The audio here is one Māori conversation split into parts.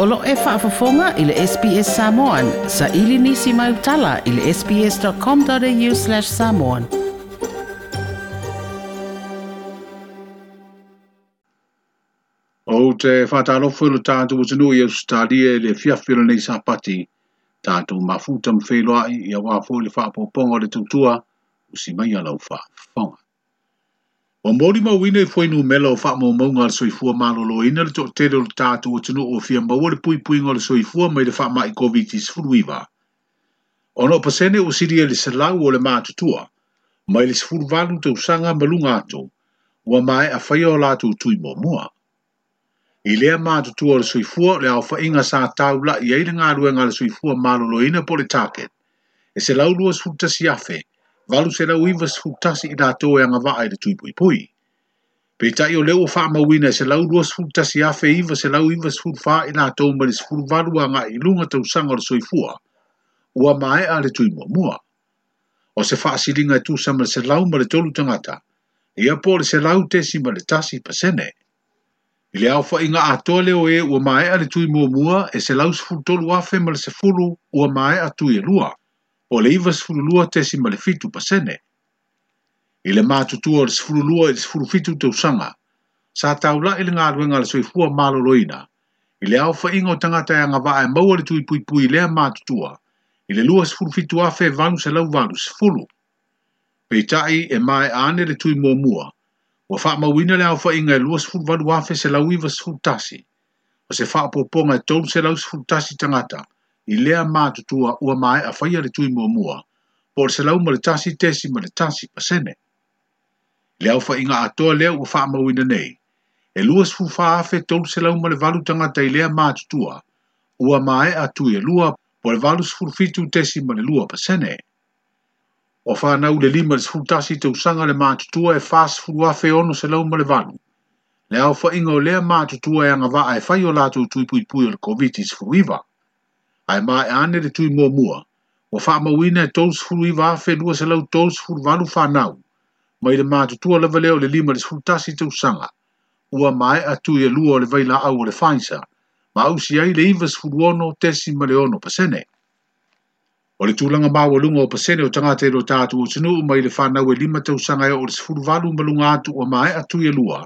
O lo e whaafafonga i le SPS Samoan. Sa ili nisi mai utala i le sps.com.au slash samoan. O te whatalofo i le tātou utinu i Australia i le fiafira nei sapati. Tātou mafuta mwheloa i a wāfo le whaapoponga le tutua usi mai alau whaafonga. O mori ma wina i fwoi mela o fa mo mo ngal soi fua ma lo lo ina le tok tere le tātu o tunu o fia mba wale pui pui ngal soi fua mai le fa ma i COVID-19 furuiva. O pasene o siri e le salau o le maa tutua, mai le sifuru vanu te usanga malunga ato, ua mai a fai o lātu utui mo mua. I lea maa le soi fua le au inga sa tau la i eile ngā ruenga le soi fua ma lo ina po le tāket, e se laulua sifuru tasi afe, valu se lau iwas futasi i dato e anga vaa i le tui pui pui. Pei tai o leo faa mawina se lau luas a fe iwa se lau iwas futfa i dato ma le sifuru valu a ngai lunga tau sanga le soifua. Ua mae a le tui mua mua. O se faa silinga e tūsa ma se lau ma le tolu tangata. Ia po le se lau tesi ma le tasi pasene. Ile au fa inga atoa leo e ua mae a le tui mua mua e se lau sifuru tolu afe ma se sifuru ua mae a tui e lua o le iwa sifuru te si male fitu pasene. I le mātutua le sifuru lua i le sifuru fitu te usanga, sa taula la ili ngā ruenga le soifua mālo loina, i le au fa ingo tangata ya e ngā vaa e maua le tui pui pui lea mātutua, i le lua sifuru fitu afe e vanu se lau vanu sifuru. Pei tai e mai ane le tui mua mua, wa faa mawina le au fa inga e lua sifuru vanu afe se lau iwa sifuru tasi, wa se faa popo ngai e tolu se lau sifuru tasi tangata, i lea mātutua ua mai a whaia le tui mua mua, po le salau ma le tasi tesi ma le tasi pasene. Le au inga atoa lea ua wha mawina nei, e luas fufa afe tolu salau ma le valu tangata i lea mātutua, ua mai a tui e lua po le valu sfurfitu tesi ma le lua pasene. O whanau le lima le sfurtasi te usanga le mātutua e fas fulua fe ono salau ma le valu. Le au inga o lea mātutua e anga vaa e whai o lātou tui pui pui o le COVID-19 fuiwa ai ma e ane le tui mua mua, wa wha mawina e tōs furu i wāwhe lua se lau tōs furu walu whanau, mai le mātu tua lewa leo le lima le sfrutasi tau sanga, ua mai atu tui e lua le vaila au le whainsa, ma au si ai le iwas furu ono tesi ma le ono pasene. O le tūlanga mā walunga o pasene o tangate lo tātu o tunu u mai le whanau e lima tau sanga e o le sfuru walu malunga atu o mai atu tui e lua,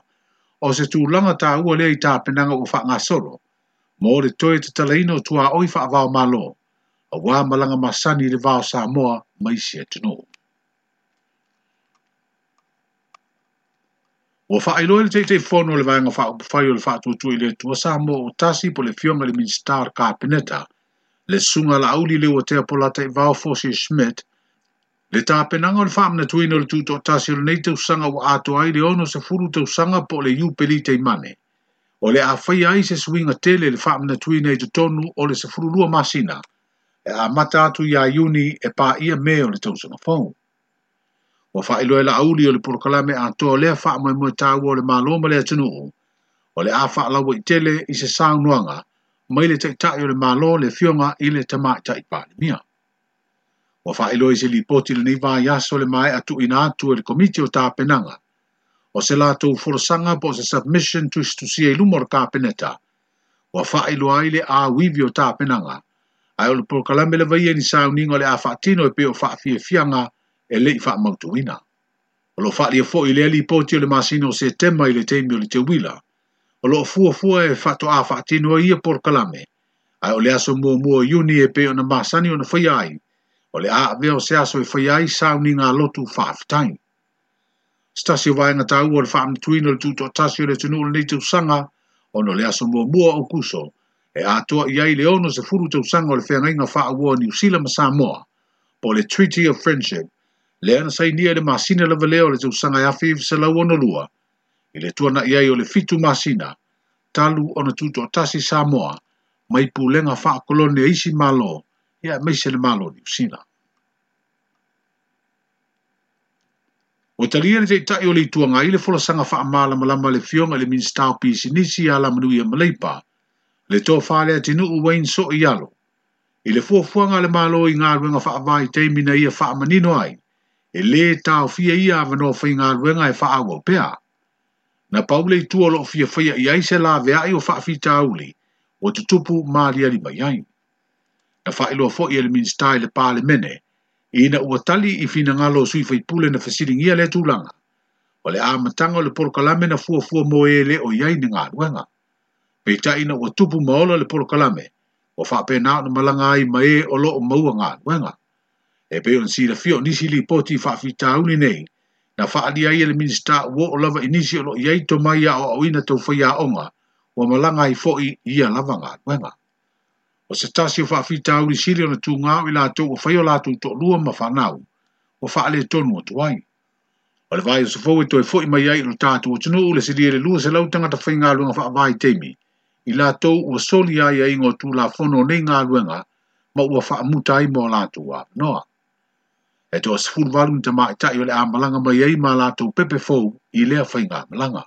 o se tūlanga tā ua le i tāpenanga o wha ngā soro, mo le toe te talaino tua oi wha avao malo, a wā malanga masani le vao sa moa mai si e tino. O wha ailoe le teitei fono le vayanga wha upuwhai o le wha tuatu i le tua sa moa o tasi po le fionga le minstar ka pineta, le sunga la auli le watea pola te vao fosi e Schmidt, le tāpenanga o le wha amna tuino le tuto tasi o le nei tausanga wa ato ai le ono se furu tausanga po le iu peli te mane – o le a fai ai se suinga tele le faa mna tui nei tonu o le se furulua masina e a mata atu ia iuni e pā ia me o le tau sanga fau. O faa ilo e la auli o le purakalame a toa lea faa mai mua tāua o le maloma lea tunu o le a faa lawa i tele i se sāu nuanga mai le teitai o le malo le fionga i le tama i tai mia. O faa ilo e se li poti le ni yaso le mai atu ina atu e komiti o tā penanga o se latou forosanga po se submission to istusia i luma o le kapeneta ua faailoa ai le auivi o tapenaga ae o le polokalame lava ia ni sauniga o le a faatino e pe o faafiafiaga e leʻi faamautuina o loo faaalia foʻi lea lipoti o le masino o setema i le taimi o le teuila o loo fuafua e faatoʻā faatino ai ia polokalame o le aso muamua o iuni e pe masani o faia ai o le a veo se aso e faia ai sauniga alotu faafetai stasi o vaenga tau o le wha amtuino le tuto atasi o le tunu o le nei tausanga o no le aso mua mua o kuso. E atoa i ai ono se furu tausanga o le whenga inga wha awa o New Zealand Samoa po le Treaty of Friendship. Le ana sai nia le masina le valeo le tausanga i e afi i se lau ono lua. I le tuana i ai o le fitu masina talu o na tuto atasi Samoa mai pulenga wha akolone isi malo ia mese le malo New Zealand. O talia ni te tai o le tuanga i le fola sanga wha amaa la malama le fionga le minstao pisi nisi a la manui a Le tō whālea tinu u wain so i alo. I le fuafuanga le malo i ngā ruenga wha avai tei mina ia wha amanino ai. E le tau fia ia avano whai ngā ruenga e wha awa pēa. Na paule i tua lo fia whaia i aise la vea i o wha awhi tauli o tutupu maali li mai ai. Na wha ilo fo i e le minstai le pāle mene i ina ua tali i fina ngalo o sui faipule na fasiringia le tūlanga. O le āmatanga o le porokalame na fua fua mo e le o iai ni ngā ruenga. Pei ta ina ua tupu maola le porokalame, o whapena na malanga ai mai e o loo maua ngā ruenga. E pe on sila fio nisi li poti whaafita uni nei, na whaalia ia le minister wo o lava inisi o lo iai to mai a o awina tau whaia onga, o malanga i fo i ia lava ngā ruenga o se tasi o whaafita uri siri ona tu ngā i lātou o whaio lātou tō lua ma whanau o whaale tonu o tuai. O le vai o se fōu e toi fōi mai ai no tātou o tunu ule siri ele lua se lau tangata whai ngā luenga whaavai teimi i lātou o soli ai ai ngō tū la whono nei ngā luenga ma ua whaamuta ai mō lātou a noa. E toa se fūru walu ni tamā i tai o le āmalanga mai ai mā lātou pepe fōu i lea whai ngā malanga.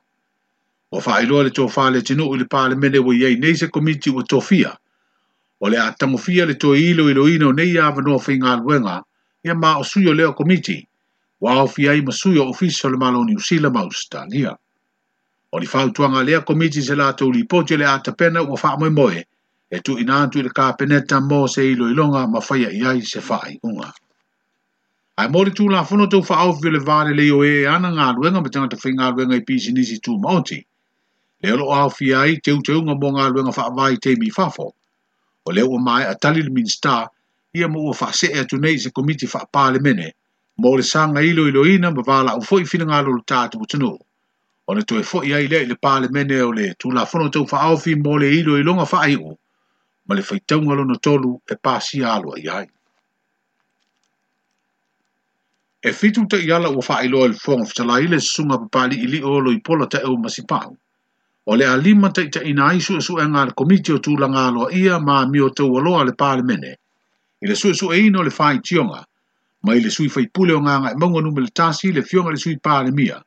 O whaeroa le tō whaale tinu ule pāle mene wai ai nei se komiti o tofia – o le atamofia le toe ilo ilo ino nei avanoa whaingaluenga ia ma o suyo leo komiti wa ofi ai ma suyo ofiso le malo New Zealand ma Australia. O li fautuanga lea komiti se la tau lipoti le atapena ua faa moe moe e tu inaantu ili kapeneta mo se ilo ilonga ma faya iai se faa unga. Ai mori tu la funo tau faa ofi le vare leo e ana ngā luenga me tangata whi ngā luenga i pisi nisi tu maoti. Le olo ofi ai te teunga mo ngā luenga faa vai te mi fafo o le ua mai a tali le minista ia mo ua whaasee atu nei se komiti wha apale mene, mo le sanga ilo ilo ina ma wala u fwoi fina ngalo le tātu utunu. O le toe fwoi ai le le pale mene o le tūla whono tau wha awhi mo le ilo ilo nga wha aiu, ma le whai taungalo na tolu e pāsi alo ai ai. E fitu te iala ua wha ilo e le fwonga fitala ile sunga papali ili olo i pola te eo masipangu o le alima taita ina aisu e sue ngā le komiti o tūlanga aloa ia ma mi o tau aloa le pāle mene. I le sue sue e ino le whai tionga, ma i le sui fai pule o ngā ngai mongo nume le tasi le fionga le sui pāle mia,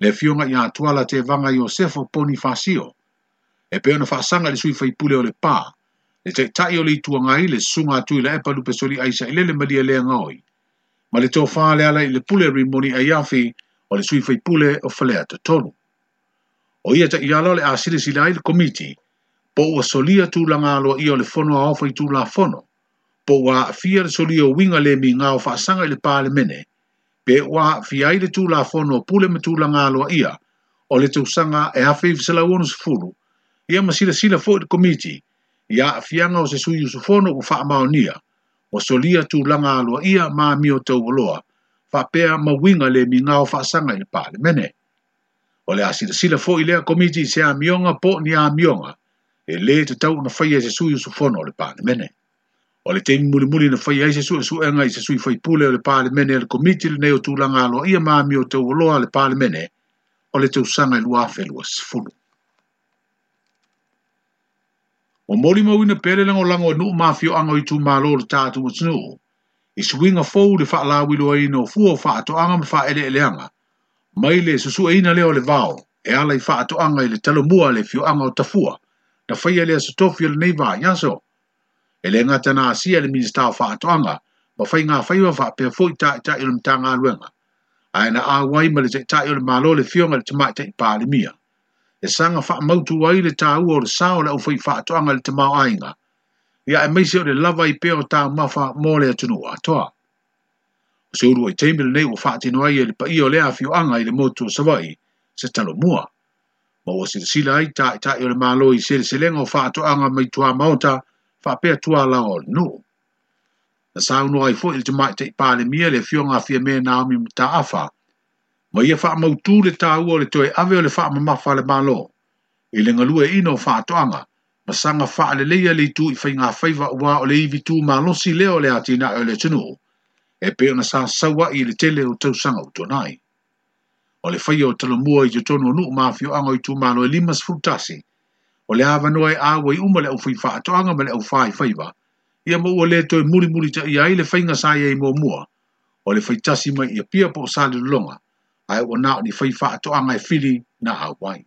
le fionga i atuala te vanga i o sefo poni fasio, e peona whasanga le sui fai pule o le pā, le te tai o le itua ngai le sunga atu i le epa lupe soli aisa i le le malia lea ngaoi, ma le tō whale ala i le pule rimoni a iafi o le sui fai pule o falea te tonu o ia ta iala le asile sila i le komiti, po ua solia tū langa aloa i o le fono a ofa i tu la fono, po ua fia le solia winga le mi ngā ofa asanga i le pāle mene, pe ua fia i le la fono pule me tū langa aloa ia, o le sanga e hawhi i fisela uonu sifuru, ia masila sila fo i le komiti, ia fianga o se sui usu fono u faa maonia, o solia tū langa aloa ia maa mio tau uloa, fa pea mawinga le mi ngā ofa asanga i le pāle mene. O le asila sila fo i lea komiti se a mionga po ni a mionga. E le te tau na whaia se sui usu fono o le pāne mene. O le tengi muli muli na whaia se sui usu enga i se sui whai pule o le pāne mene le komiti le neo tūlanga alo ia māmi o te uoloa le pāne mene o le tausanga i lua whelua sifulu. O mori mawina pere lango lango e mafio mawhio anga i tū mālo le tātu o tunu. I swinga fōu le wha alawi loa i no fuo wha atoanga anga wha ele anga, mai so susu e ina leo le vao, e ala i faa to anga ile talo mua le fio anga o tafua, na faya le asatofi le nei vaa yaso. E le ngata asia le minista o faa to anga, ma fai ngā faiwa faa pia fo i taa i taa ilo mta ngā luenga. A ina a wai ma le te taa ilo malo le fio le tamai te ipaa le mia. E sanga faa mautu wai le taa ua o le sao le au fai faa to anga le tamau ainga. Ia e meisi o le lava i peo ta mafa mole atunua, toa se uru ai teimil nei o whaati no ai e pa i o lea fio anga i le motu o savai, se talo mua. Ma o sila sila ai ta i ta i o le malo i se le o whaato anga mai tua maota, whapea tua la o le nu. Na sa unu ai fo ili tamai te ipa le mia le fio anga fia mea na ami ta afa, ma ia wha mautu le ta ua le toi ave o le wha mamafa le malo, i le ngalue ino o whaato anga, ma sanga wha le leia le tu i whainga whaiva ua o le ivi tu malo si leo le atina o le tunuu e pe ona sa sawa i le tele o tau sanga o tonai. O le whaio talo mua i jatono nuk mafio anga i tū mālo e limas frutasi, o le awa noa e awa i umale au whi whaato anga male au whai whaiva, i ama ua e le toi muri muri ta i aile whainga sa i mua mua, o le whaitasi mai i a pia po sa le longa, ai o nao ni whai whaato anga e whiri na awai.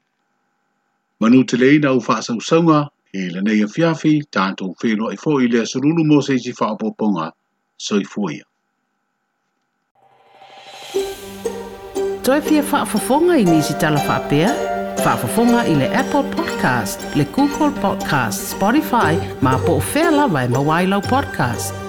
Manu te leina au wha sau saunga, e le nei a fiafi, tātou whenua e i fōi lea surulu mōsei si wha apoponga, so i fōia. toe whaafafonga i nisi talawha pea. Whaafafonga i le Apple Podcast, le Google Podcast, Spotify, ma po o whea lawa e podcast.